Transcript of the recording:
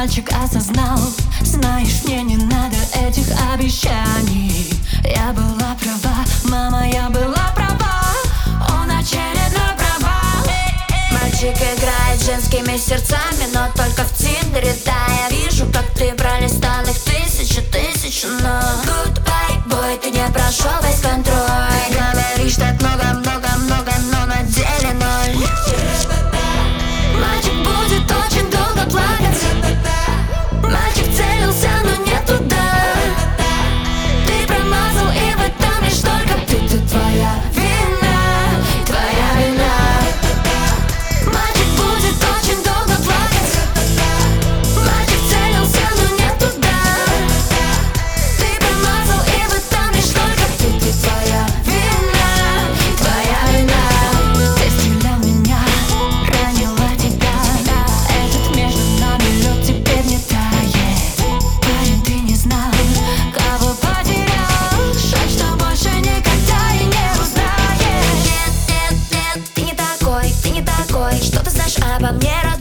мальчик осознал Знаешь, мне не надо этих обещаний. Я была права, мама, я была права. Он очередной провал Мальчик играет женскими сердцами, но только в Тиндере Да, я вижу, как ты обо мне, родной